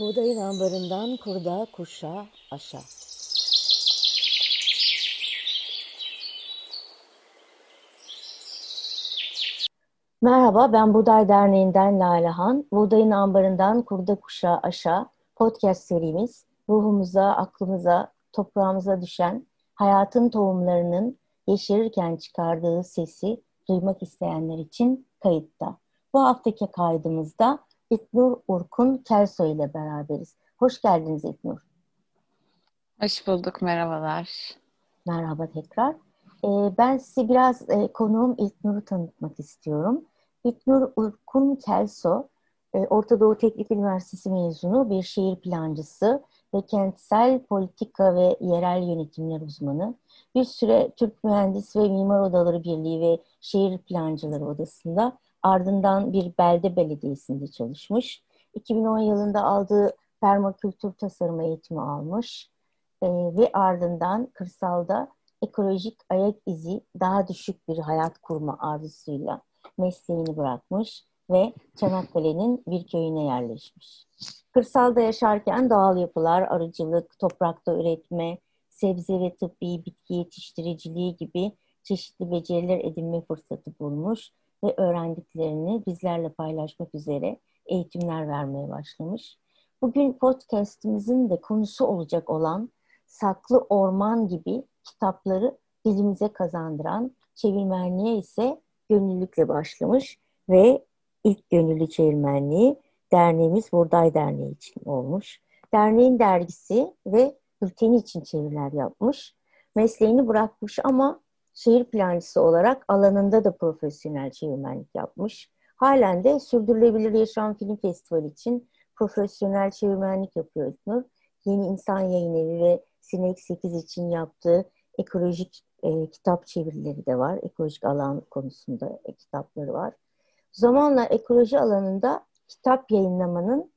Buğdayın ambarından kurda, kuşa, aşa. Merhaba, ben Buğday Derneği'nden Lalehan. Buğdayın ambarından kurda, kuşa, aşa podcast serimiz ruhumuza, aklımıza, toprağımıza düşen hayatın tohumlarının yeşerirken çıkardığı sesi duymak isteyenler için kayıtta. Bu haftaki kaydımızda İknur Urkun Kelsoy ile beraberiz. Hoş geldiniz İknur. Hoş bulduk, merhabalar. Merhaba tekrar. Ee, ben size biraz e, konuğum İlknur'u tanıtmak istiyorum. İlknur Urkun Kelso, e, Orta Doğu Teknik Üniversitesi mezunu bir şehir plancısı ve kentsel politika ve yerel yönetimler uzmanı. Bir süre Türk Mühendis ve Mimar Odaları Birliği ve Şehir Plancıları Odası'nda Ardından bir belde belediyesinde çalışmış. 2010 yılında aldığı permakültür tasarımı eğitimi almış e, ve ardından kırsalda ekolojik ayak izi daha düşük bir hayat kurma arzusuyla mesleğini bırakmış ve Çanakkale'nin bir köyüne yerleşmiş. Kırsalda yaşarken doğal yapılar, arıcılık, toprakta üretme, sebze ve tıbbi bitki yetiştiriciliği gibi çeşitli beceriler edinme fırsatı bulmuş ve öğrendiklerini bizlerle paylaşmak üzere eğitimler vermeye başlamış. Bugün podcastimizin de konusu olacak olan Saklı Orman gibi kitapları dilimize kazandıran çevirmenliğe ise gönüllülükle başlamış ve ilk gönüllü çevirmenliği derneğimiz Burday Derneği için olmuş. Derneğin dergisi ve bülteni için çeviriler yapmış. Mesleğini bırakmış ama şehir plancısı olarak alanında da profesyonel çevirmenlik yapmış. Halen de Sürdürülebilir Yaşam Film Festivali için profesyonel çevirmenlik yapıyor İlknur. Yeni İnsan Yayın Evi ve Sinek 8 için yaptığı ekolojik e, kitap çevirileri de var. Ekolojik alan konusunda e, kitapları var. Zamanla ekoloji alanında kitap yayınlamanın,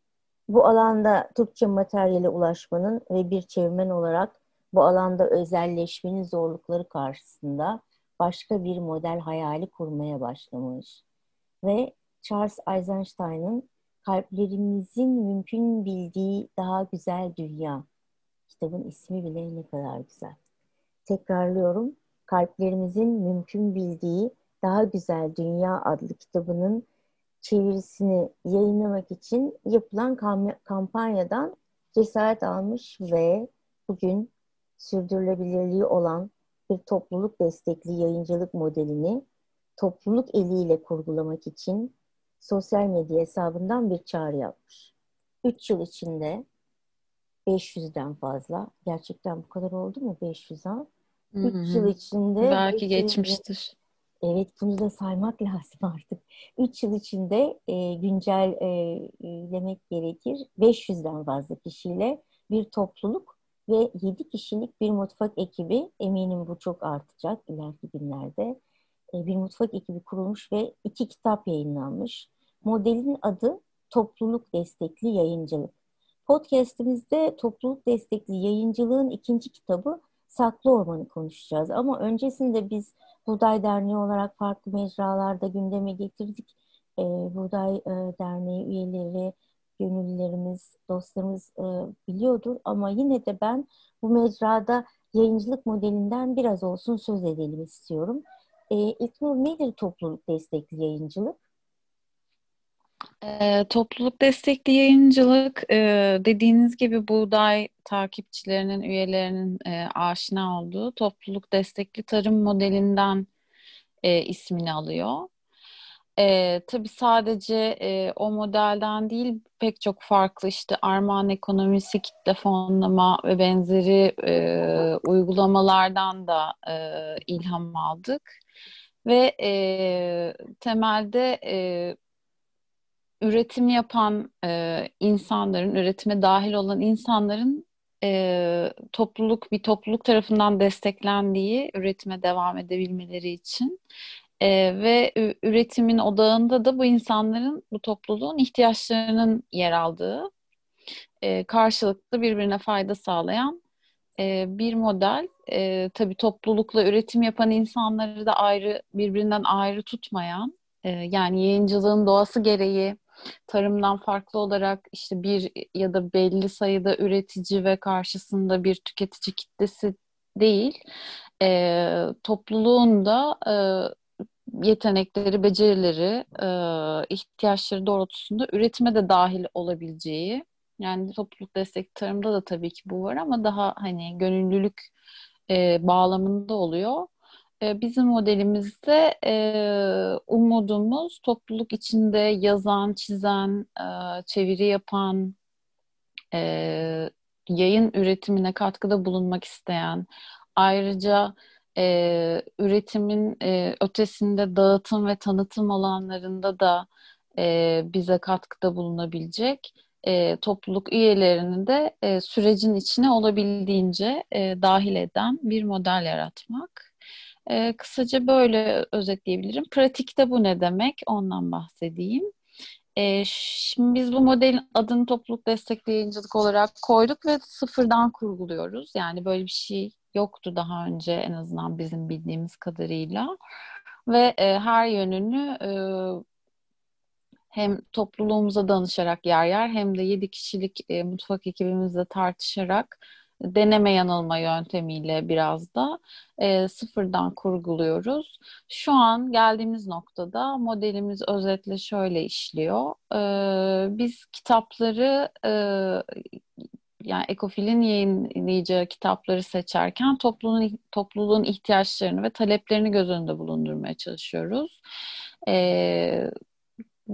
bu alanda Türkçe materyale ulaşmanın ve bir çevirmen olarak bu alanda özelleşmenin zorlukları karşısında başka bir model hayali kurmaya başlamış. Ve Charles Eisenstein'ın Kalplerimizin Mümkün Bildiği Daha Güzel Dünya kitabın ismi bile ne kadar güzel. Tekrarlıyorum. Kalplerimizin Mümkün Bildiği Daha Güzel Dünya adlı kitabının çevirisini yayınlamak için yapılan kampanyadan cesaret almış ve bugün sürdürülebilirliği olan bir topluluk destekli yayıncılık modelini topluluk eliyle kurgulamak için sosyal medya hesabından bir çağrı yapmış. 3 yıl içinde 500'den fazla, gerçekten bu kadar oldu mu 500 ha? 3 yıl içinde... Belki geçmiştir. Evet, bunu da saymak lazım artık. 3 yıl içinde e, güncellemek e, gerekir. 500'den fazla kişiyle bir topluluk ve 7 kişilik bir mutfak ekibi, eminim bu çok artacak ileriki günlerde, e, bir mutfak ekibi kurulmuş ve iki kitap yayınlanmış. Modelin adı Topluluk Destekli Yayıncılık. Podcast'imizde topluluk destekli yayıncılığın ikinci kitabı Saklı Orman'ı konuşacağız. Ama öncesinde biz Buğday Derneği olarak farklı mecralarda gündeme getirdik. E, Buğday e, Derneği üyeleri, gönüllülerimiz, dostlarımız e, biliyordur ama yine de ben bu mecrada yayıncılık modelinden biraz olsun söz edelim istiyorum. E, İlknur nedir topluluk destekli yayıncılık? E, topluluk destekli yayıncılık e, dediğiniz gibi buğday takipçilerinin, üyelerinin e, aşina olduğu topluluk destekli tarım modelinden e, ismini alıyor. E, tabii sadece e, o modelden değil pek çok farklı işte armağan ekonomisi, kitle fonlama ve benzeri e, uygulamalardan da e, ilham aldık. Ve e, temelde e, üretim yapan e, insanların, üretime dahil olan insanların e, topluluk bir topluluk tarafından desteklendiği üretime devam edebilmeleri için e, ve üretimin odağında da bu insanların, bu topluluğun ihtiyaçlarının yer aldığı, e, karşılıklı birbirine fayda sağlayan e, bir model. E, tabii toplulukla üretim yapan insanları da ayrı, birbirinden ayrı tutmayan, e, yani yayıncılığın doğası gereği tarımdan farklı olarak işte bir ya da belli sayıda üretici ve karşısında bir tüketici kitlesi değil, e, topluluğun da e, yetenekleri, becerileri, e, ihtiyaçları doğrultusunda üretime de dahil olabileceği, yani topluluk destek tarımda da tabii ki bu var ama daha hani gönüllülük e, bağlamında oluyor. E, bizim modelimizde e, umudumuz topluluk içinde yazan, çizen, e, çeviri yapan, e, yayın üretimine katkıda bulunmak isteyen, ayrıca e, üretimin e, ötesinde dağıtım ve tanıtım alanlarında da e, bize katkıda bulunabilecek e, topluluk üyelerini de e, sürecin içine olabildiğince e, dahil eden bir model yaratmak. E, kısaca böyle özetleyebilirim. Pratikte bu ne demek? Ondan bahsedeyim. E, şimdi biz bu modelin adını topluluk destekli yayıncılık olarak koyduk ve sıfırdan kurguluyoruz. Yani böyle bir şey yoktu daha önce en azından bizim bildiğimiz kadarıyla. Ve e, her yönünü e, hem topluluğumuza danışarak yer yer hem de yedi kişilik e, mutfak ekibimizle tartışarak deneme yanılma yöntemiyle biraz da e, sıfırdan kurguluyoruz. Şu an geldiğimiz noktada modelimiz özetle şöyle işliyor. E, biz kitapları e, yani Ekofil'in yayınlayacağı kitapları seçerken topluluğun, topluluğun ihtiyaçlarını ve taleplerini göz önünde bulundurmaya çalışıyoruz. E,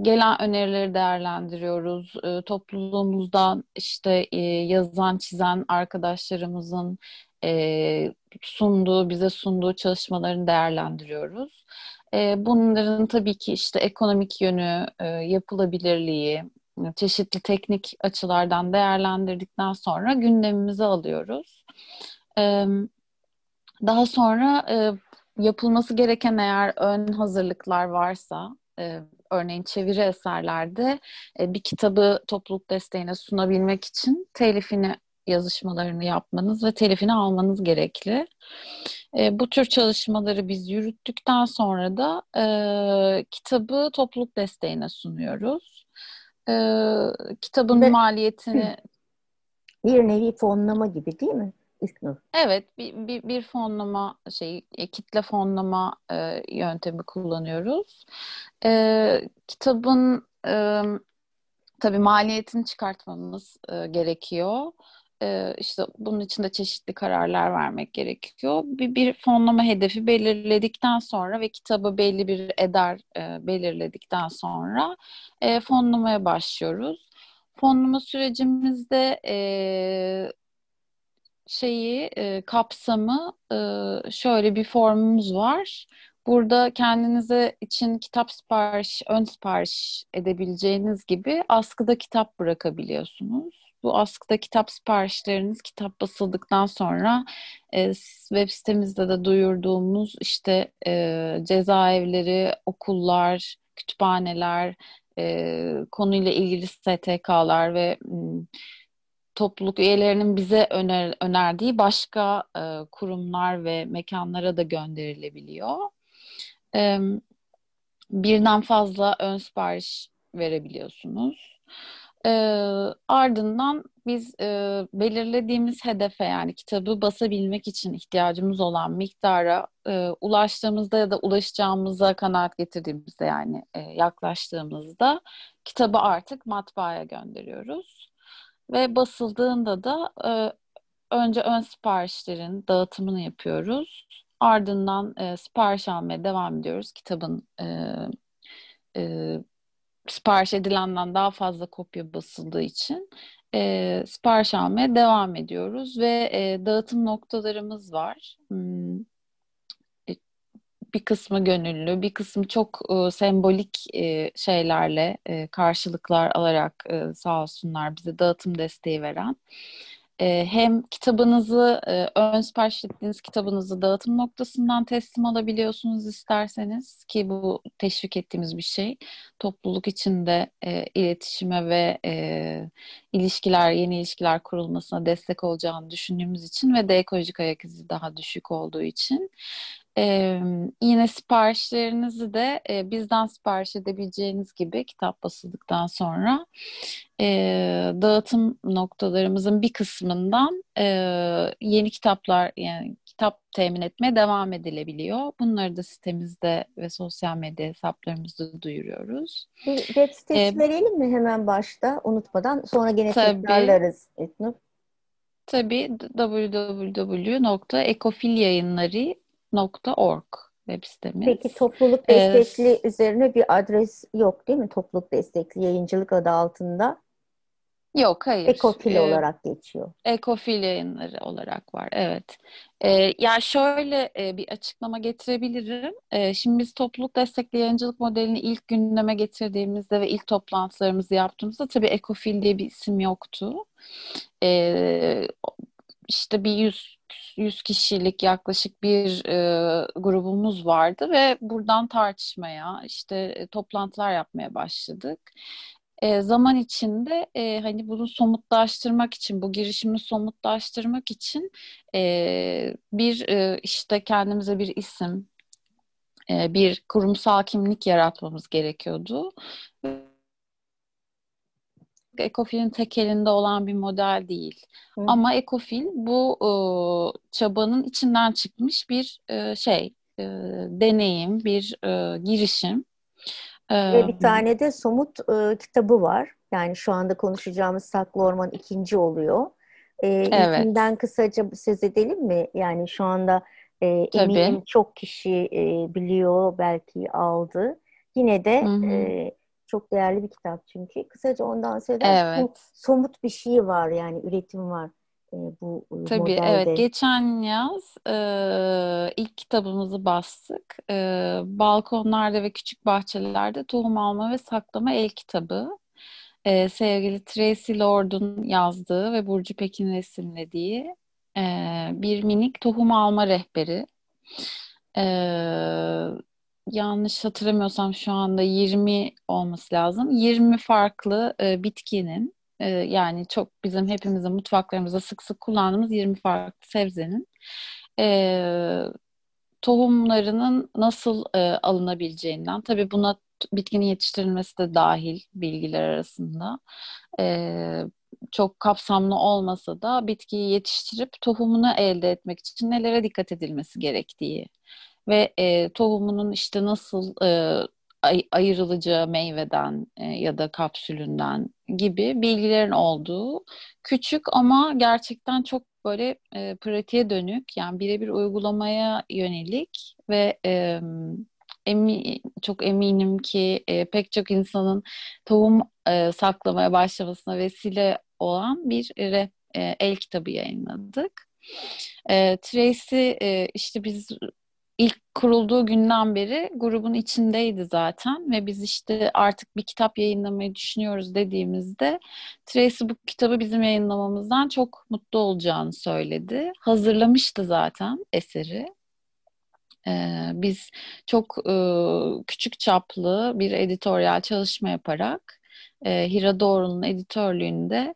gelen önerileri değerlendiriyoruz. E, topluluğumuzdan işte e, yazan, çizen arkadaşlarımızın e, sunduğu, bize sunduğu çalışmalarını değerlendiriyoruz. E, bunların tabii ki işte ekonomik yönü, e, yapılabilirliği, çeşitli teknik açılardan değerlendirdikten sonra gündemimize alıyoruz. Daha sonra yapılması gereken eğer ön hazırlıklar varsa, örneğin çeviri eserlerde bir kitabı topluluk desteğine sunabilmek için telifini yazışmalarını yapmanız ve telifini almanız gerekli. E, bu tür çalışmaları biz yürüttükten sonra da e, kitabı topluluk desteğine sunuyoruz. E, kitabın Ve, maliyetini... Bir nevi fonlama gibi değil mi? İlknur. Evet, bir, bir, bir fonlama şey, kitle fonlama e, yöntemi kullanıyoruz. E, kitabın e, tabii maliyetini çıkartmamız e, gerekiyor. E, işte bunun için de çeşitli kararlar vermek gerekiyor. Bir, bir fonlama hedefi belirledikten sonra ve kitabı belli bir eder e, belirledikten sonra e, fonlamaya başlıyoruz. Fonlama sürecimizde e, şeyi e, kapsamı e, şöyle bir formumuz var. Burada kendinize için kitap sipariş, ön sipariş edebileceğiniz gibi askıda kitap bırakabiliyorsunuz. Bu askıda kitap siparişleriniz kitap basıldıktan sonra e, web sitemizde de duyurduğumuz işte e, cezaevleri, okullar, kütüphaneler, e, konuyla ilgili STK'lar ve topluluk üyelerinin bize öner, önerdiği başka e, kurumlar ve mekanlara da gönderilebiliyor. E, birden fazla ön sipariş verebiliyorsunuz. E, ardından biz e, belirlediğimiz hedefe yani kitabı basabilmek için ihtiyacımız olan miktara e, ulaştığımızda ya da ulaşacağımıza kanaat getirdiğimizde yani e, yaklaştığımızda kitabı artık matbaaya gönderiyoruz. Ve basıldığında da e, önce ön siparişlerin dağıtımını yapıyoruz. Ardından e, sipariş almaya devam ediyoruz. Kitabın e, e, sipariş edilenden daha fazla kopya basıldığı için e, sipariş almaya devam ediyoruz ve e, dağıtım noktalarımız var. Hmm, bir kısmı gönüllü, bir kısmı çok e, sembolik e, şeylerle e, karşılıklar alarak e, sağ olsunlar bize dağıtım desteği veren. E, hem kitabınızı, e, ön sipariş ettiğiniz kitabınızı dağıtım noktasından teslim alabiliyorsunuz isterseniz ki bu teşvik ettiğimiz bir şey. Topluluk içinde e, iletişime ve e, ilişkiler, yeni ilişkiler kurulmasına destek olacağını düşündüğümüz için ve de ekolojik ayak izi daha düşük olduğu için. Ee, yine siparişlerinizi de e, bizden sipariş edebileceğiniz gibi kitap basıldıktan sonra e, dağıtım noktalarımızın bir kısmından e, yeni kitaplar yani kitap temin etmeye devam edilebiliyor. Bunları da sitemizde ve sosyal medya hesaplarımızda duyuruyoruz. Bir web sitesi ee, verelim mi hemen başta unutmadan sonra gene tabii, tekrarlarız Etnur. Tabii www.ekofilyayınları.org web sitemiz. Peki topluluk destekli ee, üzerine bir adres yok değil mi? Topluluk destekli yayıncılık adı altında. Yok hayır. Ekofil ee, olarak geçiyor. Ekofil yayınları olarak var evet. Ee, ya şöyle e, bir açıklama getirebilirim. Ee, şimdi biz topluluk destekli yayıncılık modelini ilk gündeme getirdiğimizde ve ilk toplantılarımızı yaptığımızda tabii Ekofil diye bir isim yoktu. Ee, işte bir yüz, yüz kişilik yaklaşık bir e, grubumuz vardı ve buradan tartışmaya işte e, toplantılar yapmaya başladık e, zaman içinde e, hani bunu somutlaştırmak için, bu girişimi somutlaştırmak için e, bir e, işte kendimize bir isim, e, bir kurumsal kimlik yaratmamız gerekiyordu. Ekofil'in tek elinde olan bir model değil. Hı. Ama Ekofil bu e, çabanın içinden çıkmış bir e, şey, e, deneyim, bir e, girişim. Ve bir tane de somut e, kitabı var. Yani şu anda konuşacağımız Saklı Orman ikinci oluyor. E, evet. İlkinden kısaca söz edelim mi? Yani şu anda e, eminim çok kişi e, biliyor, belki aldı. Yine de E, çok değerli bir kitap çünkü. Kısaca ondan söz evet. somut bir şey var yani üretim var e, bu Tabii modelde. evet geçen yaz e, ilk kitabımızı bastık. E, balkonlarda ve küçük bahçelerde tohum alma ve saklama el kitabı. E, sevgili Tracy Lord'un yazdığı ve Burcu Pekin resimlediği e, bir minik tohum alma rehberi. E, yanlış hatırlamıyorsam şu anda 20 olması lazım. 20 farklı e, bitkinin ee, yani çok bizim hepimizin mutfaklarımızda sık sık kullandığımız 20 farklı sebzenin e, tohumlarının nasıl e, alınabileceğinden tabii buna bitkinin yetiştirilmesi de dahil bilgiler arasında e, çok kapsamlı olmasa da bitkiyi yetiştirip tohumunu elde etmek için nelere dikkat edilmesi gerektiği ve e, tohumunun işte nasıl e, ay- ayrılacağı meyveden e, ya da kapsülünden gibi bilgilerin olduğu küçük ama gerçekten çok böyle e, pratiğe dönük yani birebir uygulamaya yönelik ve e, emi, çok eminim ki e, pek çok insanın tohum e, saklamaya başlamasına vesile olan bir e, el kitabı yayınladık. E, Tracy e, işte biz ilk kurulduğu günden beri grubun içindeydi zaten ve biz işte artık bir kitap yayınlamayı düşünüyoruz dediğimizde Tracy bu kitabı bizim yayınlamamızdan çok mutlu olacağını söyledi. Hazırlamıştı zaten eseri. Ee, biz çok e, küçük çaplı bir editoryal çalışma yaparak e, Hira Doğru'nun editörlüğünde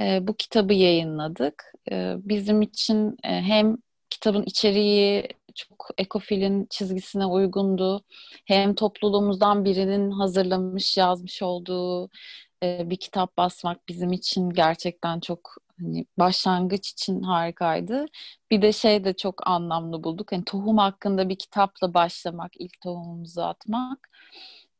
e, bu kitabı yayınladık. E, bizim için e, hem kitabın içeriği çok ekofilin çizgisine uygundu. Hem topluluğumuzdan birinin hazırlamış, yazmış olduğu e, bir kitap basmak bizim için gerçekten çok hani başlangıç için harikaydı. Bir de şey de çok anlamlı bulduk. Hani tohum hakkında bir kitapla başlamak, ilk tohumumuzu atmak.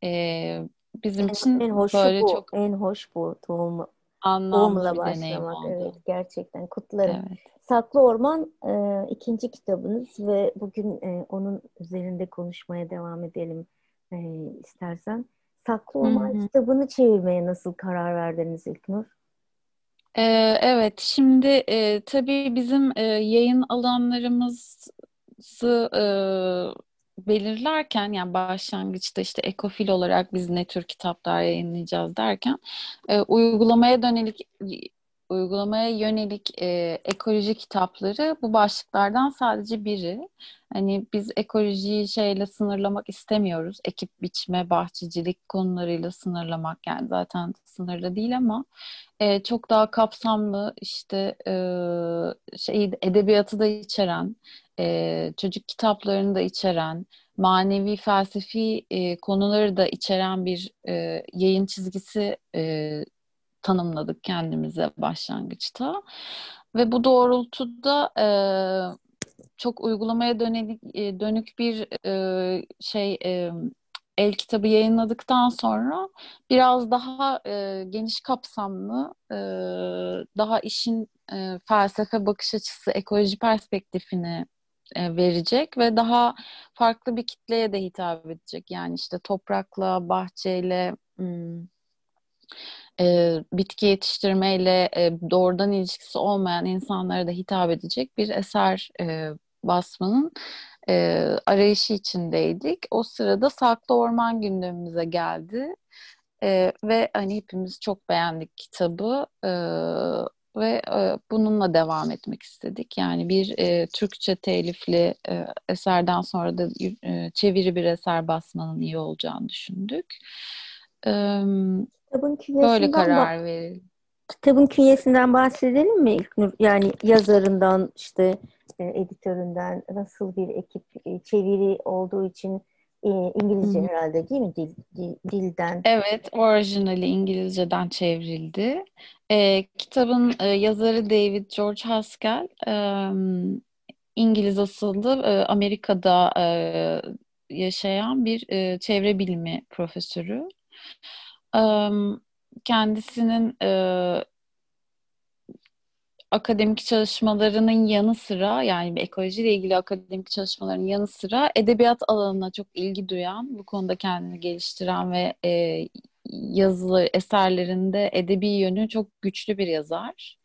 E, bizim en, için en hoş böyle bu, çok en hoş bu tohum anlamlı başlamak. oldu. Evet, gerçekten kutlarım. Evet. Saklı Orman e, ikinci kitabınız ve bugün e, onun üzerinde konuşmaya devam edelim e, istersen. Saklı Orman Hı-hı. kitabını çevirmeye nasıl karar verdiniz İlknur? Ee, evet, şimdi e, tabii bizim e, yayın alanlarımızı e, belirlerken yani başlangıçta işte ekofil olarak biz ne tür kitaplar yayınlayacağız derken e, uygulamaya dönelik uygulamaya yönelik e, ekoloji kitapları bu başlıklardan sadece biri. Hani biz ekolojiyi şeyle sınırlamak istemiyoruz. Ekip biçme, bahçecilik konularıyla sınırlamak yani zaten sınırlı değil ama e, çok daha kapsamlı işte e, şey edebiyatı da içeren e, çocuk kitaplarını da içeren, manevi felsefi e, konuları da içeren bir e, yayın çizgisi e, tanımladık kendimize başlangıçta. Ve bu doğrultuda e, çok uygulamaya dönelik, e, dönük bir e, şey e, el kitabı yayınladıktan sonra biraz daha e, geniş kapsamlı, e, daha işin e, felsefe bakış açısı, ekoloji perspektifini verecek ve daha farklı bir kitleye de hitap edecek. Yani işte toprakla, bahçeyle, hmm, e, bitki yetiştirmeyle e, doğrudan ilişkisi olmayan insanlara da hitap edecek bir eser e, basmanın e, arayışı içindeydik. O sırada Saklı Orman gündemimize geldi. E, ve hani hepimiz çok beğendik kitabı e, ve e, bununla devam etmek istedik. Yani bir e, Türkçe telifli e, eserden sonra da e, çeviri bir eser basmanın iyi olacağını düşündük. E, böyle karar verildi. Kitabın künyesinden bahsedelim mi İlknur? Yani yazarından işte e, editöründen nasıl bir ekip e, çeviri olduğu için e, İngilizce Hı. herhalde değil mi dil, dil dilden? Evet, orijinali İngilizceden çevrildi. E, kitabın e, yazarı David George Haskell e, İngiliz asıllı e, Amerika'da e, yaşayan bir e, çevre bilimi profesörü. E, kendisinin e, akademik çalışmalarının yanı sıra yani ekolojiyle ilgili akademik çalışmaların yanı sıra edebiyat alanına çok ilgi duyan, bu konuda kendini geliştiren ve e, yazılı eserlerinde edebi yönü çok güçlü bir yazar.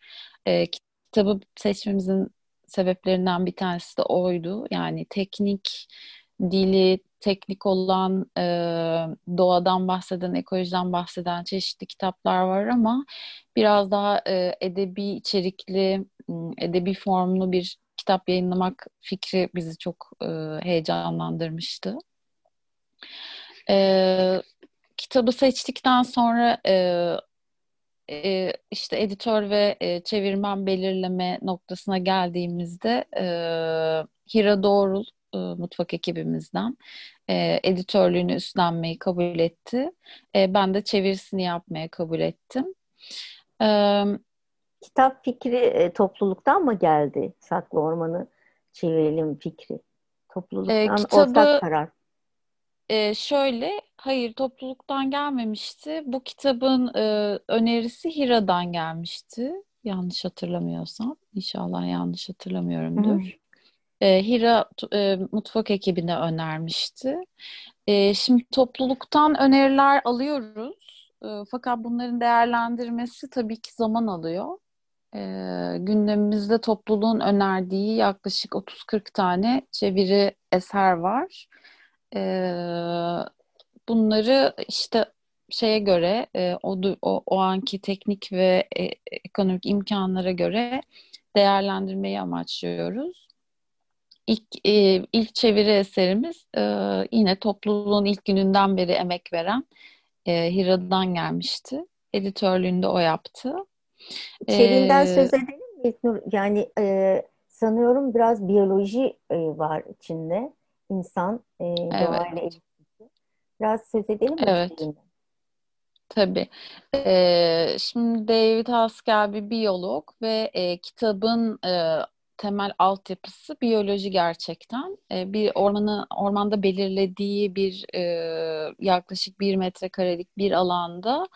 E, kitabı seçmemizin sebeplerinden bir tanesi de oydu. Yani teknik dili, teknik olan e, doğadan bahseden, ekolojiden bahseden çeşitli kitaplar var ama biraz daha e, edebi içerikli, edebi formlu bir kitap yayınlamak fikri bizi çok e, heyecanlandırmıştı. E, kitabı seçtikten sonra e, e, işte editör ve e, çevirmen belirleme noktasına geldiğimizde e, Hira Doğrul e, mutfak ekibimizden e, editörlüğünü üstlenmeyi kabul etti. E, ben de çevirisini yapmaya kabul ettim. E, Kitap fikri e, topluluktan mı geldi? Saklı Ormanı çevirelim fikri. Topluluktan e, kitabı, ortak karar. E, şöyle, hayır topluluktan gelmemişti. Bu kitabın e, önerisi Hira'dan gelmişti. Yanlış hatırlamıyorsam. İnşallah yanlış hatırlamıyorumdur. E, Hira e, mutfak ekibine önermişti. E, şimdi topluluktan öneriler alıyoruz. E, fakat bunların değerlendirmesi tabii ki zaman alıyor. E, gündemimizde topluluğun önerdiği yaklaşık 30-40 tane çeviri eser var. E, bunları işte şeye göre e, o, o, o anki teknik ve e, ekonomik imkanlara göre değerlendirmeyi amaçlıyoruz. İlk, e, ilk çeviri eserimiz e, yine topluluğun ilk gününden beri emek veren e, Hira'dan gelmişti. Editörlüğünde o yaptı. İçeriğinden ee, söz edelim mi? Yani e, sanıyorum biraz biyoloji e, var içinde. İnsan e, doğayla evet. ilişkisi. Biraz söz edelim mi evet. içeriğinden? Tabii. Ee, şimdi David Haskell bir biyolog ve e, kitabın e, temel altyapısı biyoloji gerçekten. E, bir ormanı ormanda belirlediği bir e, yaklaşık bir metrekarelik bir alanda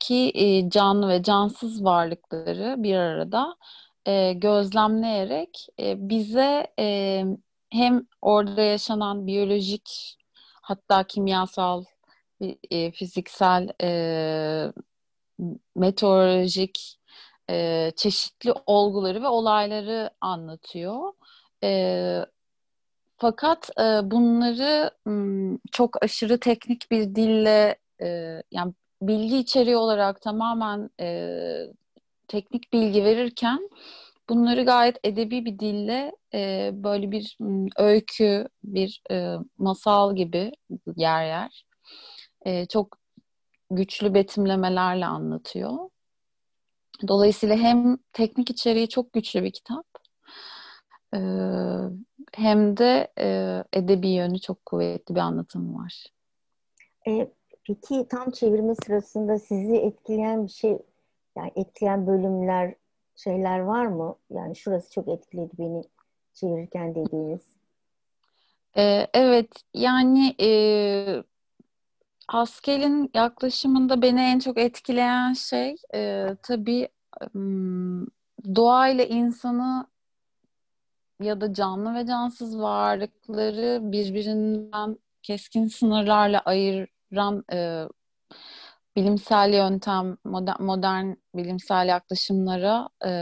ki e, canlı ve cansız varlıkları bir arada e, gözlemleyerek e, bize e, hem orada yaşanan biyolojik hatta kimyasal, e, fiziksel, e, meteorolojik e, çeşitli olguları ve olayları anlatıyor. E, fakat e, bunları m, çok aşırı teknik bir dille e, yani bilgi içeriği olarak tamamen e, teknik bilgi verirken bunları gayet edebi bir dille e, böyle bir m, öykü, bir e, masal gibi yer yer e, çok güçlü betimlemelerle anlatıyor. Dolayısıyla hem teknik içeriği çok güçlü bir kitap e, hem de e, edebi yönü çok kuvvetli bir anlatım var. E, peki tam çevirme sırasında sizi etkileyen bir şey, yani etkileyen bölümler, şeyler var mı? Yani şurası çok etkiledi beni çevirirken dediğiniz. E, evet, yani e, Haskel'in yaklaşımında beni en çok etkileyen şey e, tabii doğayla insanı ya da canlı ve cansız varlıkları birbirinden keskin sınırlarla ayıran e, bilimsel yöntem, modern, modern bilimsel yaklaşımlara e,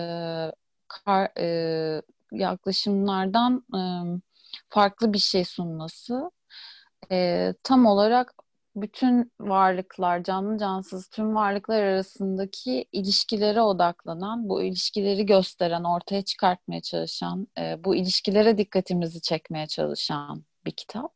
kar, e, yaklaşımlardan e, farklı bir şey sunması. E, tam olarak bütün varlıklar, canlı cansız tüm varlıklar arasındaki ilişkilere odaklanan, bu ilişkileri gösteren, ortaya çıkartmaya çalışan, e, bu ilişkilere dikkatimizi çekmeye çalışan bir kitap.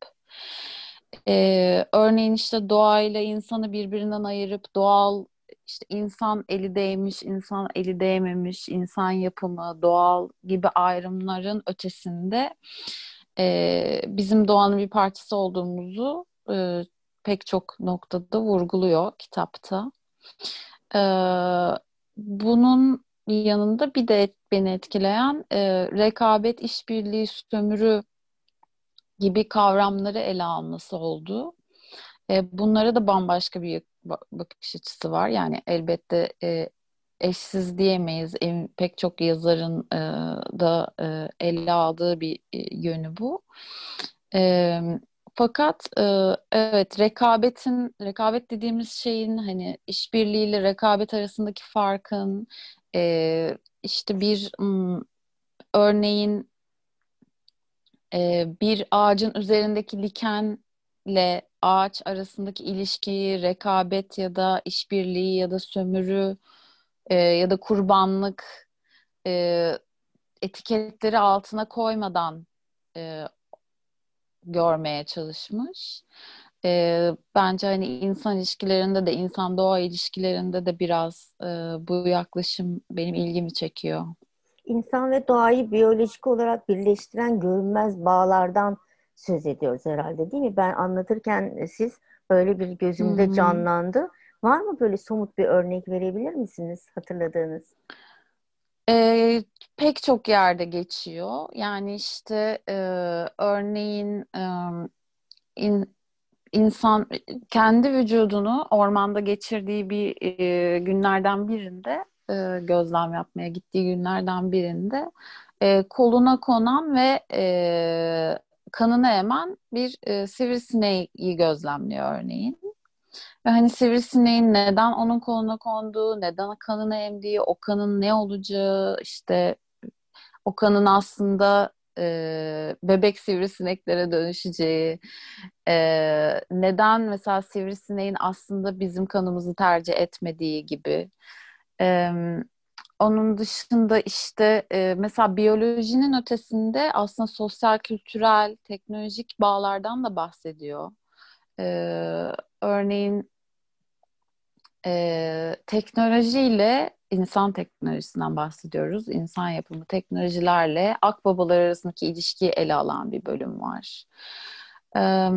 E, örneğin işte doğayla insanı birbirinden ayırıp doğal işte insan eli değmiş, insan eli değmemiş, insan yapımı, doğal gibi ayrımların ötesinde e, bizim doğanın bir parçası olduğumuzu e, pek çok noktada vurguluyor kitapta. Ee, bunun yanında bir de beni etkileyen e, rekabet, işbirliği, sömürü gibi kavramları ele alması oldu. E, bunlara da bambaşka bir bakış açısı var. Yani elbette e, eşsiz diyemeyiz. E, pek çok yazarın e, da e, ele aldığı bir e, yönü bu. E, fakat e, evet rekabetin rekabet dediğimiz şeyin hani işbirliğiyle rekabet arasındaki farkın e, işte bir m, örneğin e, bir ağacın üzerindeki likenle ağaç arasındaki ilişkiyi rekabet ya da işbirliği ya da sömürü e, ya da kurbanlık e, etiketleri altına koymadan e, görmeye çalışmış. E, bence hani insan ilişkilerinde de insan doğa ilişkilerinde de biraz e, bu yaklaşım benim ilgimi çekiyor. İnsan ve doğayı biyolojik olarak birleştiren görünmez bağlardan söz ediyoruz herhalde değil mi? Ben anlatırken siz böyle bir gözümde Hı-hı. canlandı. Var mı böyle somut bir örnek verebilir misiniz hatırladığınız? E, pek çok yerde geçiyor. Yani işte e, örneğin e, in, insan kendi vücudunu ormanda geçirdiği bir e, günlerden birinde e, gözlem yapmaya gittiği günlerden birinde e, koluna konan ve e, kanını emen bir e, sivrisineği gözlemliyor örneğin. Ve hani sivrisineğin neden onun koluna konduğu, neden kanını emdiği, o kanın ne olacağı, işte o kanın aslında e, bebek sivrisineklere dönüşeceği, e, neden mesela sivrisineğin aslında bizim kanımızı tercih etmediği gibi. E, onun dışında işte e, mesela biyolojinin ötesinde aslında sosyal, kültürel, teknolojik bağlardan da bahsediyor. Ee, örneğin e, teknolojiyle insan teknolojisinden bahsediyoruz. İnsan yapımı teknolojilerle akbabalar arasındaki ilişkiyi ele alan bir bölüm var. Ee,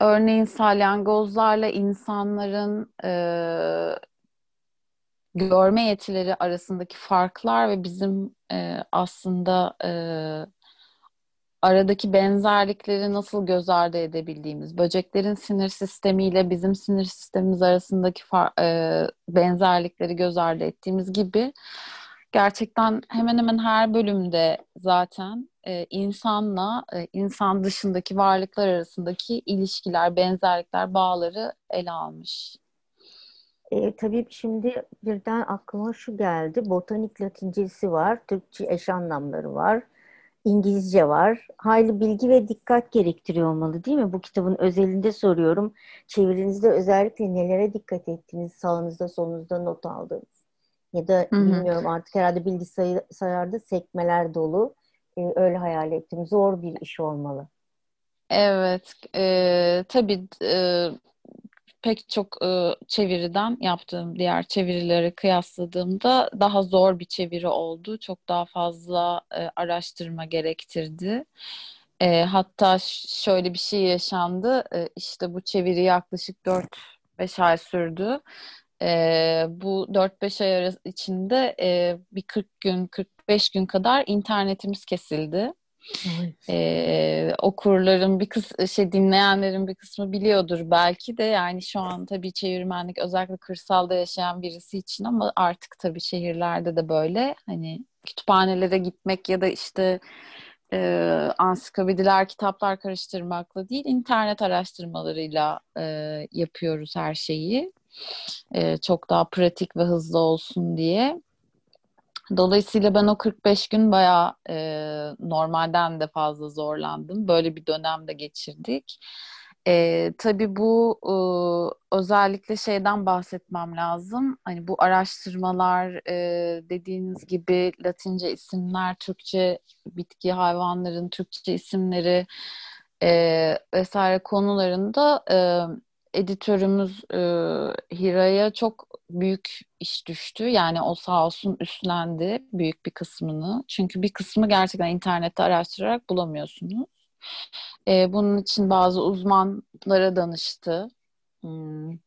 örneğin salyangozlarla insanların e, görme yetileri arasındaki farklar ve bizim e, aslında e, aradaki benzerlikleri nasıl göz ardı edebildiğimiz, böceklerin sinir sistemiyle bizim sinir sistemimiz arasındaki e, benzerlikleri göz ardı ettiğimiz gibi gerçekten hemen hemen her bölümde zaten e, insanla e, insan dışındaki varlıklar arasındaki ilişkiler, benzerlikler, bağları ele almış. E, tabii şimdi birden aklıma şu geldi. Botanik latincesi var, Türkçe eş anlamları var İngilizce var. Hayli bilgi ve dikkat gerektiriyor olmalı değil mi? Bu kitabın özelinde soruyorum. Çevirinizde özellikle nelere dikkat ettiniz? Sağınızda solunuzda not aldınız. Ya da Hı-hı. bilmiyorum artık herhalde bilgisayarda sekmeler dolu. Ee, öyle hayal ettim. Zor bir iş olmalı. Evet. E, tabii e, pek çok e, çeviriden yaptığım diğer çevirileri kıyasladığımda daha zor bir çeviri oldu. Çok daha fazla e, araştırma gerektirdi. E, hatta şöyle bir şey yaşandı. E, işte bu çeviri yaklaşık 4-5 ay sürdü. E, bu 4-5 ay içinde e, bir 40 gün, 45 gün kadar internetimiz kesildi. Ee, okurların bir kız şey dinleyenlerin bir kısmı biliyordur belki de yani şu an tabii çevirmenlik özellikle kırsalda yaşayan birisi için ama artık tabii şehirlerde de böyle hani kütüphanelere gitmek ya da işte e, ansiklopediler, kitaplar karıştırmakla değil internet araştırmalarıyla e, yapıyoruz her şeyi. E, çok daha pratik ve hızlı olsun diye. Dolayısıyla ben o 45 gün bayağı e, normalden de fazla zorlandım. Böyle bir dönem de geçirdik. E, tabii bu e, özellikle şeyden bahsetmem lazım. Hani bu araştırmalar e, dediğiniz gibi Latince isimler, Türkçe bitki hayvanların Türkçe isimleri e, vesaire konularında e, editörümüz e, Hira'ya çok büyük iş düştü. Yani o sağ olsun üstlendi büyük bir kısmını. Çünkü bir kısmı gerçekten internette araştırarak bulamıyorsunuz. E, bunun için bazı uzmanlara danıştı. Hmm.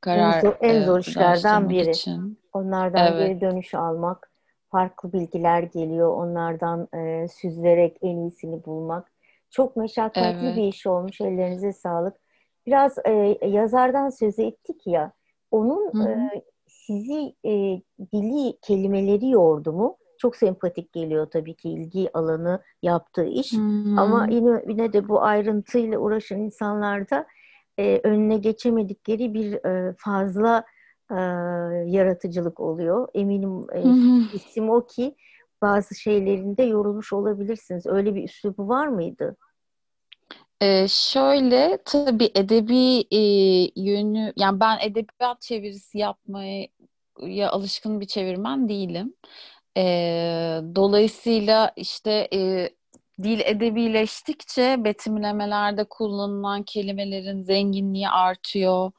Karar, en zor, en zor işlerden biri. Için. Onlardan evet. geri dönüş almak. Farklı bilgiler geliyor. Onlardan e, süzülerek en iyisini bulmak. Çok meşakkatli evet. bir iş olmuş. Ellerinize sağlık. Biraz e, yazardan söz ettik ya. Onun E, sizi e, dili, kelimeleri yordu mu? Çok sempatik geliyor tabii ki ilgi alanı yaptığı iş. Hmm. Ama yine, yine de bu ayrıntıyla uğraşan insanlarda e, önüne geçemedikleri bir e, fazla e, yaratıcılık oluyor. Eminim e, isim o ki bazı şeylerinde yorulmuş olabilirsiniz. Öyle bir üslubu var mıydı? Ee, şöyle tabii edebi e, yönü yani ben edebiyat çevirisi yapmaya alışkın bir çevirmen değilim. Ee, dolayısıyla işte e, dil edebileştikçe betimlemelerde kullanılan kelimelerin zenginliği artıyor.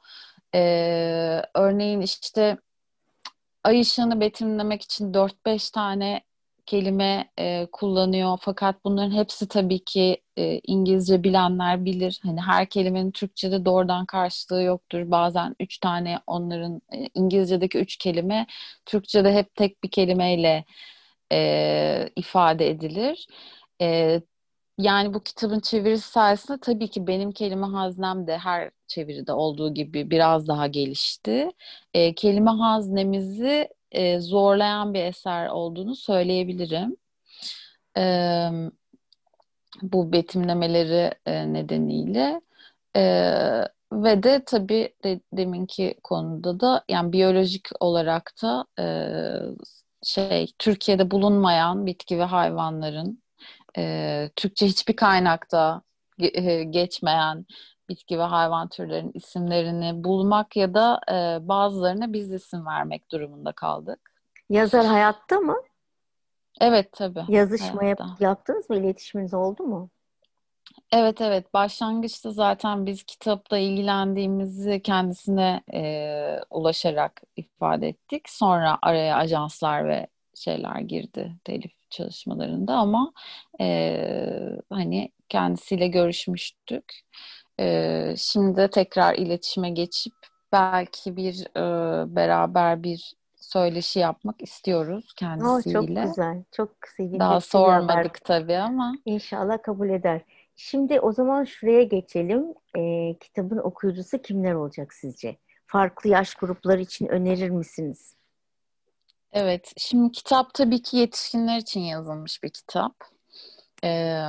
Ee, örneğin işte ay ışığını betimlemek için 4-5 tane kelime e, kullanıyor. Fakat bunların hepsi tabii ki e, İngilizce bilenler bilir. Hani her kelimenin Türkçe'de doğrudan karşılığı yoktur. Bazen üç tane onların e, İngilizce'deki üç kelime Türkçe'de hep tek bir kelimeyle e, ifade edilir. E, yani bu kitabın çevirisi sayesinde tabii ki benim kelime haznem de her çeviride olduğu gibi biraz daha gelişti. E, kelime haznemizi e, zorlayan bir eser olduğunu söyleyebilirim. E, bu betimlemeleri e, nedeniyle. E, ve de tabii de, deminki konuda da yani biyolojik olarak da e, şey Türkiye'de bulunmayan bitki ve hayvanların e, Türkçe hiçbir kaynakta e, geçmeyen bitki ve hayvan türlerinin isimlerini bulmak ya da e, bazılarına biz isim vermek durumunda kaldık. Yazar hayatta mı? Evet tabii. Yazışma yap, yaptınız mı? İletişiminiz oldu mu? Evet evet. Başlangıçta zaten biz kitapla ilgilendiğimizi kendisine e, ulaşarak ifade ettik. Sonra araya ajanslar ve şeyler girdi telif çalışmalarında ama e, hani kendisiyle görüşmüştük. E, şimdi de tekrar iletişime geçip belki bir e, beraber bir söyleşi yapmak istiyoruz kendisiyle. Oh, çok güzel. Çok sevindim. Daha sormadık tabii ama. İnşallah kabul eder. Şimdi o zaman şuraya geçelim. E, kitabın okuyucusu kimler olacak sizce? Farklı yaş grupları için önerir misiniz? Evet, şimdi kitap tabii ki yetişkinler için yazılmış bir kitap. Ee,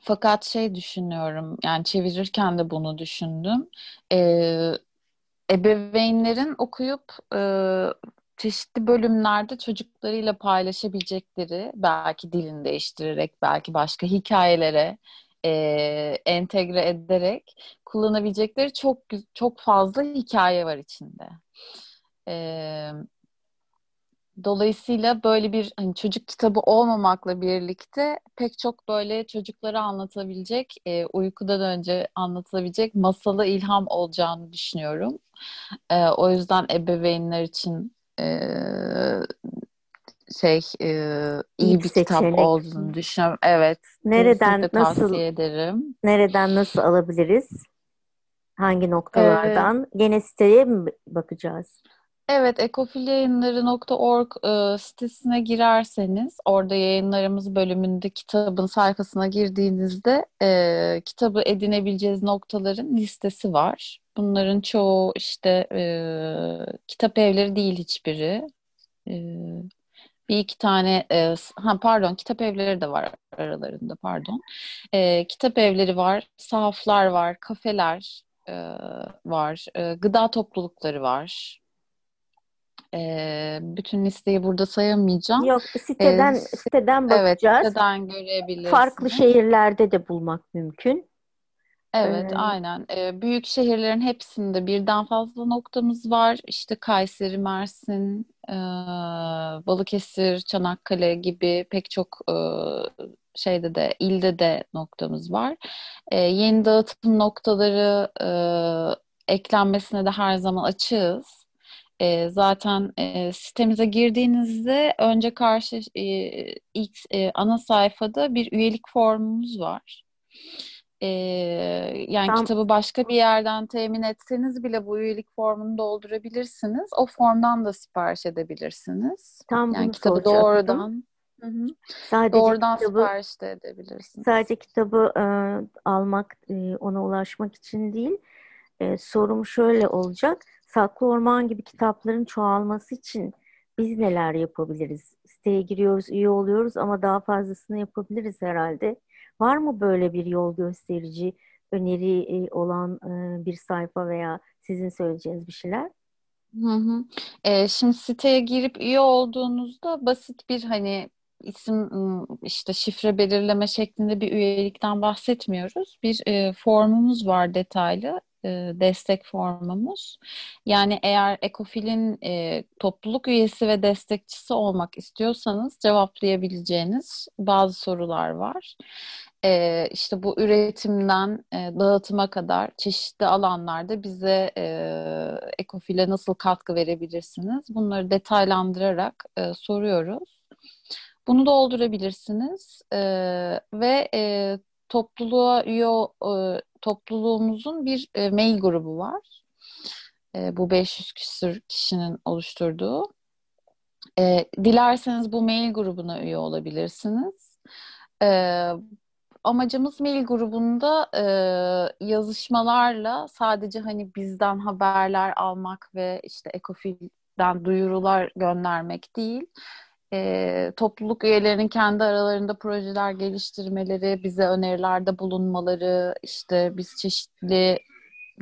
fakat şey düşünüyorum, yani çevirirken de bunu düşündüm. Ee, ebeveynlerin okuyup e, çeşitli bölümlerde çocuklarıyla paylaşabilecekleri, belki dilini değiştirerek, belki başka hikayelere e, entegre ederek kullanabilecekleri çok çok fazla hikaye var içinde. Evet Dolayısıyla böyle bir hani çocuk kitabı olmamakla birlikte pek çok böyle çocuklara anlatabilecek, e, uykudan önce anlatabilecek masalı ilham olacağını düşünüyorum. E, o yüzden ebeveynler için e, şey e, iyi bir kitap seçenek. olduğunu düşünüyorum. Evet. Nereden nasıl ederim. Nereden nasıl alabiliriz? Hangi noktalardan? Ee, Gene siteye mi bakacağız? Evet, ekofilyayınları.org e, sitesine girerseniz orada yayınlarımız bölümünde kitabın sayfasına girdiğinizde e, kitabı edinebileceğiniz noktaların listesi var. Bunların çoğu işte e, kitap evleri değil hiçbiri. E, bir iki tane e, ha pardon kitap evleri de var aralarında pardon. E, kitap evleri var, sahaflar var, kafeler e, var, e, gıda toplulukları var. E, bütün listeyi burada sayamayacağım. Yok siteden e, siteden bakacağız. Evet siteden görebilirsiniz. Farklı şehirlerde de bulmak mümkün. Evet, ee, aynen. Ee, büyük şehirlerin hepsinde birden fazla noktamız var. İşte Kayseri, Mersin, e, Balıkesir, Çanakkale gibi pek çok e, şeyde de ilde de noktamız var. E, yeni dağıtım noktaları e, eklenmesine de her zaman açığız. E, zaten e, sitemize girdiğinizde önce karşı e, ilk e, ana sayfada bir üyelik formumuz var. E, yani Tam... kitabı başka bir yerden temin etseniz bile bu üyelik formunu doldurabilirsiniz. O formdan da sipariş edebilirsiniz. Tam yani kitabı doğrudan Hı hı. Sadece Doğrudan kitabı, sipariş de edebilirsiniz. Sadece kitabı e, almak, e, ona ulaşmak için değil. E, sorum şöyle olacak. Saklı Orman gibi kitapların çoğalması için biz neler yapabiliriz? Siteye giriyoruz, üye oluyoruz ama daha fazlasını yapabiliriz herhalde. Var mı böyle bir yol gösterici, öneri e, olan e, bir sayfa veya sizin söyleyeceğiniz bir şeyler? Hı hı. E, şimdi siteye girip üye olduğunuzda basit bir hani isim işte şifre belirleme şeklinde bir üyelikten bahsetmiyoruz. Bir e, formumuz var detaylı e, destek formumuz. Yani eğer Ekofil'in e, topluluk üyesi ve destekçisi olmak istiyorsanız cevaplayabileceğiniz bazı sorular var. E, işte bu üretimden e, dağıtıma kadar çeşitli alanlarda bize e, Ekofil'e nasıl katkı verebilirsiniz? Bunları detaylandırarak e, soruyoruz. Bunu doldurabilirsiniz e, ve e, topluluğa üye e, topluluğumuzun bir e, mail grubu var. E, bu 500 küsur kişinin oluşturduğu. E, dilerseniz bu mail grubuna üye olabilirsiniz. E, amacımız mail grubunda e, yazışmalarla sadece hani bizden haberler almak ve işte Ekofil'den duyurular göndermek değil e, topluluk üyelerinin kendi aralarında projeler geliştirmeleri, bize önerilerde bulunmaları, işte biz çeşitli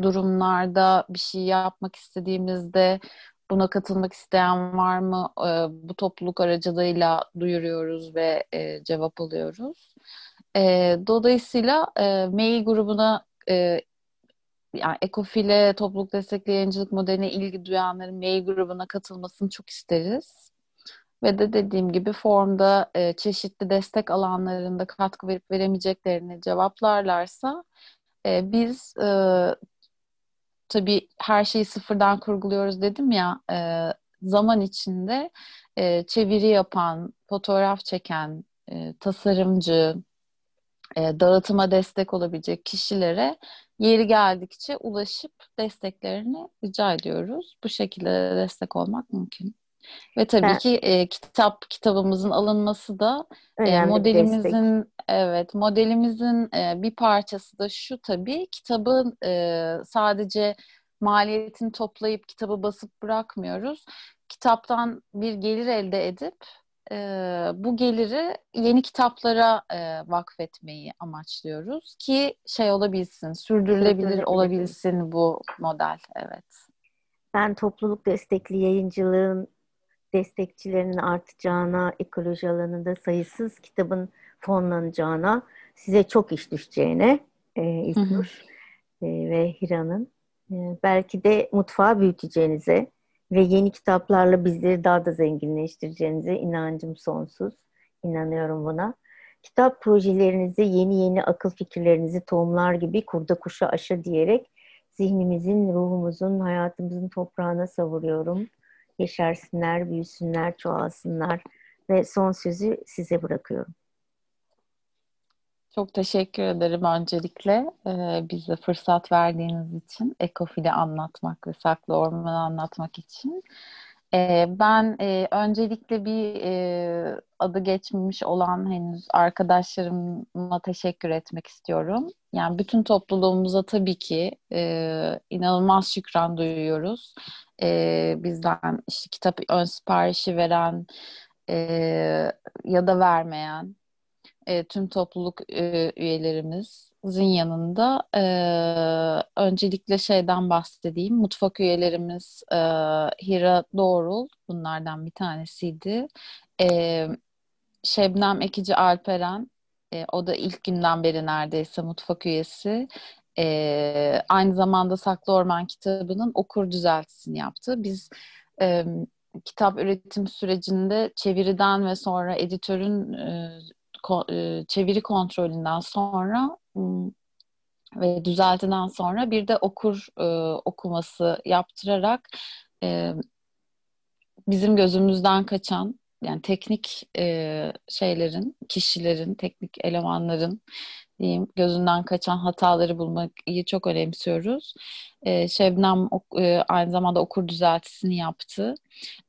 durumlarda bir şey yapmak istediğimizde buna katılmak isteyen var mı? E, bu topluluk aracılığıyla duyuruyoruz ve e, cevap alıyoruz. E, dolayısıyla e, mail grubuna e, yani Ekofile topluluk destekli yayıncılık modeline ilgi duyanların mail grubuna katılmasını çok isteriz. Ve de dediğim gibi formda e, çeşitli destek alanlarında katkı verip veremeyeceklerini cevaplarlarsa e, biz e, tabii her şeyi sıfırdan kurguluyoruz dedim ya e, zaman içinde e, çeviri yapan, fotoğraf çeken, e, tasarımcı, e, dağıtıma destek olabilecek kişilere yeri geldikçe ulaşıp desteklerini rica ediyoruz. Bu şekilde destek olmak mümkün. Ve tabii ben, ki e, kitap kitabımızın alınması da e, modelimizin evet modelimizin e, bir parçası da şu tabii kitabın e, sadece maliyetini toplayıp kitabı basıp bırakmıyoruz. Kitaptan bir gelir elde edip e, bu geliri yeni kitaplara e, vakfetmeyi amaçlıyoruz ki şey olabilsin, sürdürülebilir olabilsin bu model. Evet. Ben topluluk destekli yayıncılığın destekçilerinin artacağına, ekoloji alanında sayısız kitabın fonlanacağına, size çok iş düşeceğine e, İlknur e, ve Hira'nın e, belki de mutfağı büyüteceğinize ve yeni kitaplarla bizleri daha da zenginleştireceğinize inancım sonsuz. İnanıyorum buna. Kitap projelerinizi, yeni yeni akıl fikirlerinizi tohumlar gibi kurda kuşa aşı diyerek zihnimizin, ruhumuzun, hayatımızın toprağına savuruyorum. Yeşersinler, büyüsünler, çoğalsınlar ve son sözü size bırakıyorum. Çok teşekkür ederim öncelikle e, bize fırsat verdiğiniz için ekofili anlatmak ve saklı ormanı anlatmak için. E, ben e, öncelikle bir e, adı geçmemiş olan henüz arkadaşlarıma teşekkür etmek istiyorum. Yani bütün topluluğumuza tabii ki e, inanılmaz şükran duyuyoruz. E, bizden işte kitap ön siparişi veren e, ya da vermeyen e, tüm topluluk e, üyelerimizin yanında e, öncelikle şeyden bahsedeyim. Mutfak üyelerimiz e, Hira Doğrul bunlardan bir tanesiydi. E, Şebnem Ekici Alperen e, o da ilk günden beri neredeyse mutfak üyesi. E, aynı zamanda Saklı Orman kitabının okur düzeltisini yaptı. Biz e, kitap üretim sürecinde çeviriden ve sonra editörün e, e, çeviri kontrolünden sonra ve düzeltiden sonra bir de okur e, okuması yaptırarak e, bizim gözümüzden kaçan yani teknik e, şeylerin, kişilerin, teknik elemanların diyeyim gözünden kaçan hataları bulmayı çok önemsiyoruz. E, Şebnem e, aynı zamanda okur düzeltisini yaptı.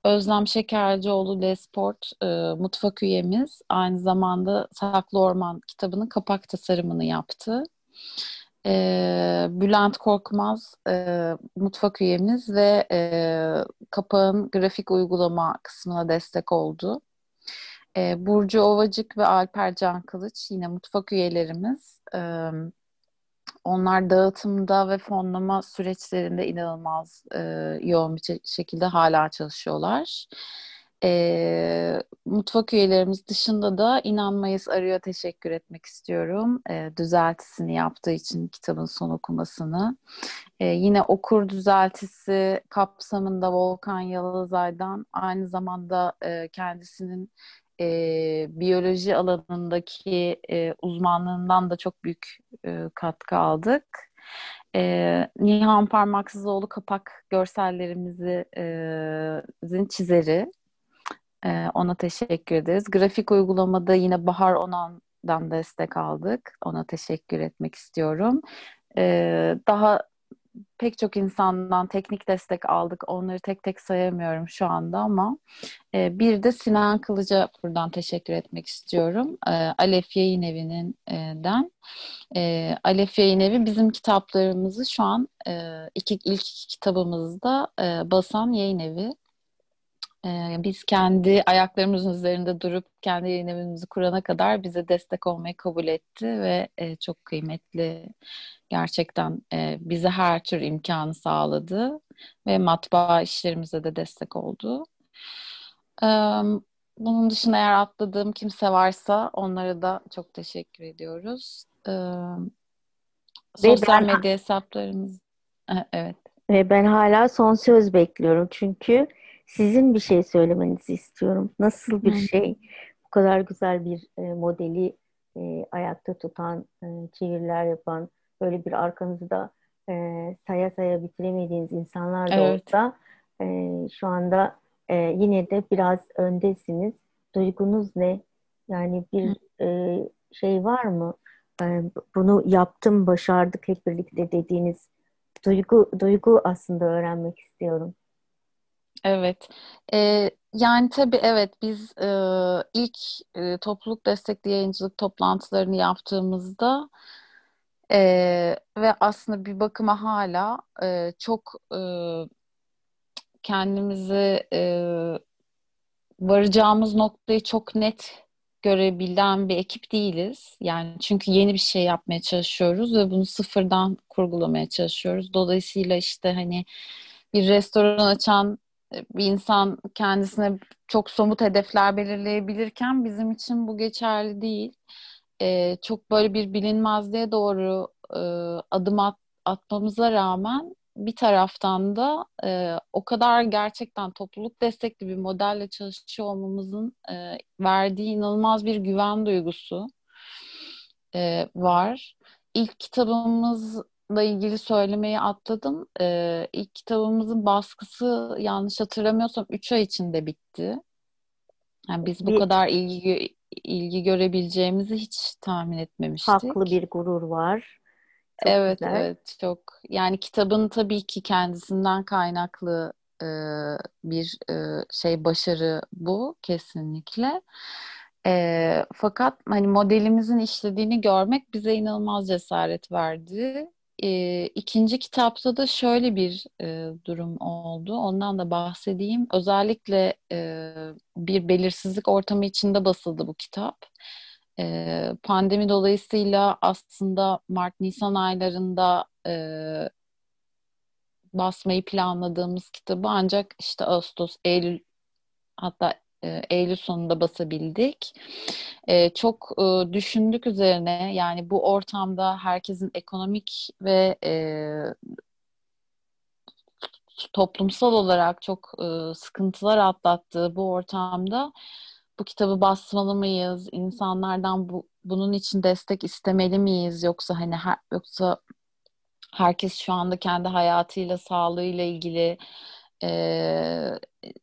Özlem Şekercioğlu Lesport e, mutfak üyemiz aynı zamanda Saklı Orman kitabının kapak tasarımını yaptı. E, Bülent Korkmaz e, mutfak üyemiz ve e, kapağın grafik uygulama kısmına destek oldu. E, Burcu Ovacık ve Alper Can Kılıç yine mutfak üyelerimiz. E, onlar dağıtımda ve fonlama süreçlerinde inanılmaz e, yoğun bir şekilde hala çalışıyorlar. E, mutfak üyelerimiz dışında da İnanmayız Arıyor teşekkür etmek istiyorum. E, düzeltisini yaptığı için kitabın son okumasını. E, yine okur düzeltisi kapsamında Volkan Yalazay'dan aynı zamanda e, kendisinin e, biyoloji alanındaki e, uzmanlığından da çok büyük e, katkı aldık. E, Nihan Parmaksızoğlu kapak görsellerimizin e, çizeri. E, ona teşekkür ederiz. Grafik uygulamada yine Bahar Onan'dan destek aldık. Ona teşekkür etmek istiyorum. E, daha pek çok insandan teknik destek aldık. Onları tek tek sayamıyorum şu anda ama e, bir de Sinan Kılıç'a buradan teşekkür etmek istiyorum. E, Alef Yayın Evi'nden. E, Alef Yayın Evi bizim kitaplarımızı şu an e, iki, ilk iki kitabımızda e, basan yayın evi. Ee, biz kendi ayaklarımızın üzerinde durup kendi yayın evimizi kurana kadar bize destek olmayı kabul etti ve e, çok kıymetli gerçekten e, bize her tür imkanı sağladı ve matbaa işlerimize de destek oldu. E, bunun dışında eğer atladığım kimse varsa onlara da çok teşekkür ediyoruz. E, sosyal medya hesaplarımız evet. Ve ben hala son söz bekliyorum çünkü sizin bir şey söylemenizi istiyorum. Nasıl bir şey bu kadar güzel bir e, modeli e, ayakta tutan, e, çeviriler yapan, böyle bir arkanızda e, saya saya bitiremediğiniz insanlar da evet. olsa e, şu anda e, yine de biraz öndesiniz. Duygunuz ne? Yani bir e, şey var mı? E, bunu yaptım, başardık hep birlikte dediğiniz duygu duygu aslında öğrenmek istiyorum. Evet. Ee, yani tabii evet biz e, ilk e, topluluk destekli yayıncılık toplantılarını yaptığımızda e, ve aslında bir bakıma hala e, çok e, kendimizi e, varacağımız noktayı çok net görebilen bir ekip değiliz. Yani çünkü yeni bir şey yapmaya çalışıyoruz ve bunu sıfırdan kurgulamaya çalışıyoruz. Dolayısıyla işte hani bir restoran açan bir insan kendisine çok somut hedefler belirleyebilirken bizim için bu geçerli değil. çok böyle bir bilinmezliğe doğru adım at, atmamıza rağmen bir taraftan da e, o kadar gerçekten topluluk destekli bir modelle çalışıyor olmamızın e, verdiği inanılmaz bir güven duygusu e, var. İlk kitabımızla ilgili söylemeyi atladım. E, ilk kitabımızın baskısı yanlış hatırlamıyorsam 3 ay içinde bitti. Yani biz bu bir, kadar ilgi ilgi görebileceğimizi hiç tahmin etmemiştik. Haklı bir gurur var. Çok evet güzel. evet çok yani kitabın tabii ki kendisinden kaynaklı e, bir e, şey başarı bu kesinlikle. E, fakat hani modelimizin işlediğini görmek bize inanılmaz cesaret verdi. E, ikinci kitapta da şöyle bir e, durum oldu. Ondan da bahsedeyim. Özellikle e, bir belirsizlik ortamı içinde basıldı bu kitap. E, pandemi dolayısıyla aslında Mart-Nisan aylarında e, basmayı planladığımız kitabı ancak işte Ağustos, Eylül hatta e, Eylül sonunda basabildik. E, çok e, düşündük üzerine yani bu ortamda herkesin ekonomik ve toplumsal olarak çok sıkıntılar atlattığı bu ortamda bu kitabı basmalı mıyız? İnsanlardan bu, bunun için destek istemeli miyiz? Yoksa hani her, yoksa herkes şu anda kendi hayatıyla, sağlığıyla ilgili e,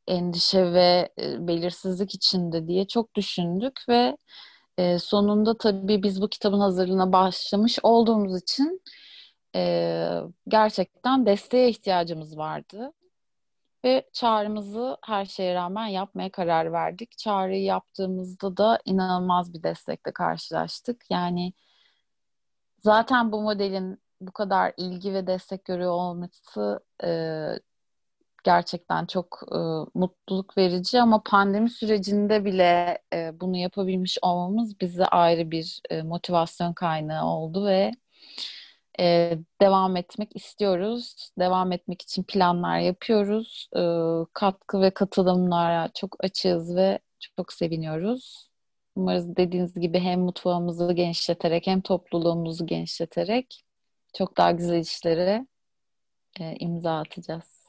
endişe ve belirsizlik içinde diye çok düşündük ve e, sonunda tabii biz bu kitabın hazırlığına başlamış olduğumuz için e, gerçekten desteğe ihtiyacımız vardı. Ve çağrımızı her şeye rağmen yapmaya karar verdik. Çağrıyı yaptığımızda da inanılmaz bir destekle karşılaştık. Yani zaten bu modelin bu kadar ilgi ve destek görüyor olması e, gerçekten çok e, mutluluk verici ama pandemi sürecinde bile e, bunu yapabilmiş olmamız bize ayrı bir e, motivasyon kaynağı oldu ve e, devam etmek istiyoruz. Devam etmek için planlar yapıyoruz. E, katkı ve katılımlara çok açığız ve çok seviniyoruz. Umarız dediğiniz gibi hem mutfağımızı genişleterek hem topluluğumuzu genişleterek çok daha güzel işlere e, imza atacağız.